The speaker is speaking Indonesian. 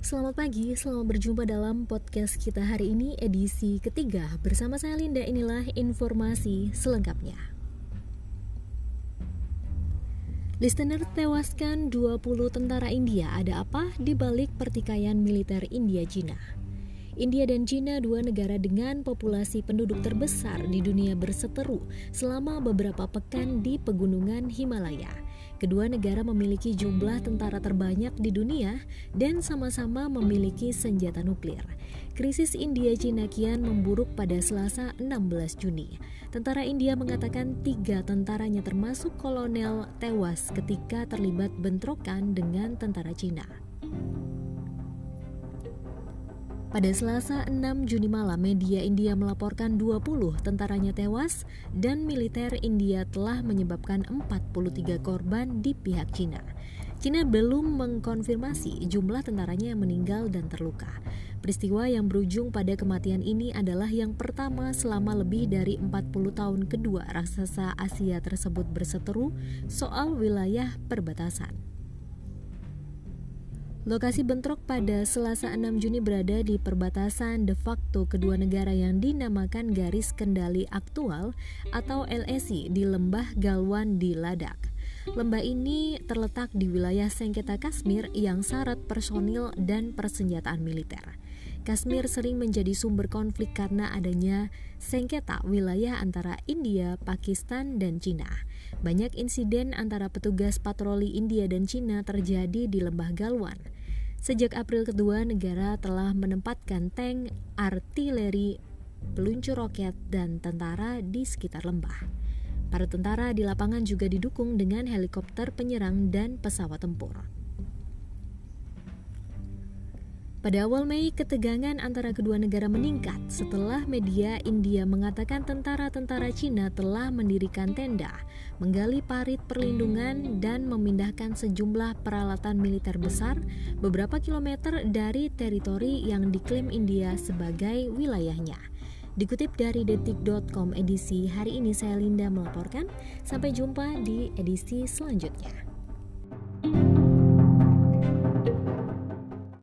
selamat pagi, selamat berjumpa dalam podcast kita hari ini edisi ketiga Bersama saya Linda, inilah informasi selengkapnya Listener tewaskan 20 tentara India, ada apa di balik pertikaian militer India-Cina? India dan China, dua negara dengan populasi penduduk terbesar di dunia berseteru selama beberapa pekan di pegunungan Himalaya. Kedua negara memiliki jumlah tentara terbanyak di dunia dan sama-sama memiliki senjata nuklir. Krisis India-Cina kian memburuk pada Selasa 16 Juni. Tentara India mengatakan tiga tentaranya termasuk kolonel tewas ketika terlibat bentrokan dengan tentara Cina. Pada Selasa 6 Juni malam, media India melaporkan 20 tentaranya tewas dan militer India telah menyebabkan 43 korban di pihak Cina. Cina belum mengkonfirmasi jumlah tentaranya yang meninggal dan terluka. Peristiwa yang berujung pada kematian ini adalah yang pertama selama lebih dari 40 tahun kedua raksasa Asia tersebut berseteru soal wilayah perbatasan. Lokasi bentrok pada Selasa 6 Juni berada di perbatasan de facto kedua negara yang dinamakan Garis Kendali Aktual atau LSI di Lembah Galwan di Ladakh. Lembah ini terletak di wilayah sengketa Kashmir yang syarat personil dan persenjataan militer. Kashmir sering menjadi sumber konflik karena adanya sengketa wilayah antara India, Pakistan, dan Cina. Banyak insiden antara petugas patroli India dan Cina terjadi di Lembah Galwan. Sejak April kedua, negara telah menempatkan tank, artileri, peluncur roket, dan tentara di sekitar lembah. Para tentara di lapangan juga didukung dengan helikopter penyerang dan pesawat tempur. Pada awal Mei, ketegangan antara kedua negara meningkat setelah media India mengatakan tentara-tentara Cina telah mendirikan tenda, menggali parit perlindungan, dan memindahkan sejumlah peralatan militer besar beberapa kilometer dari teritori yang diklaim India sebagai wilayahnya. Dikutip dari detik.com edisi hari ini saya Linda melaporkan. Sampai jumpa di edisi selanjutnya.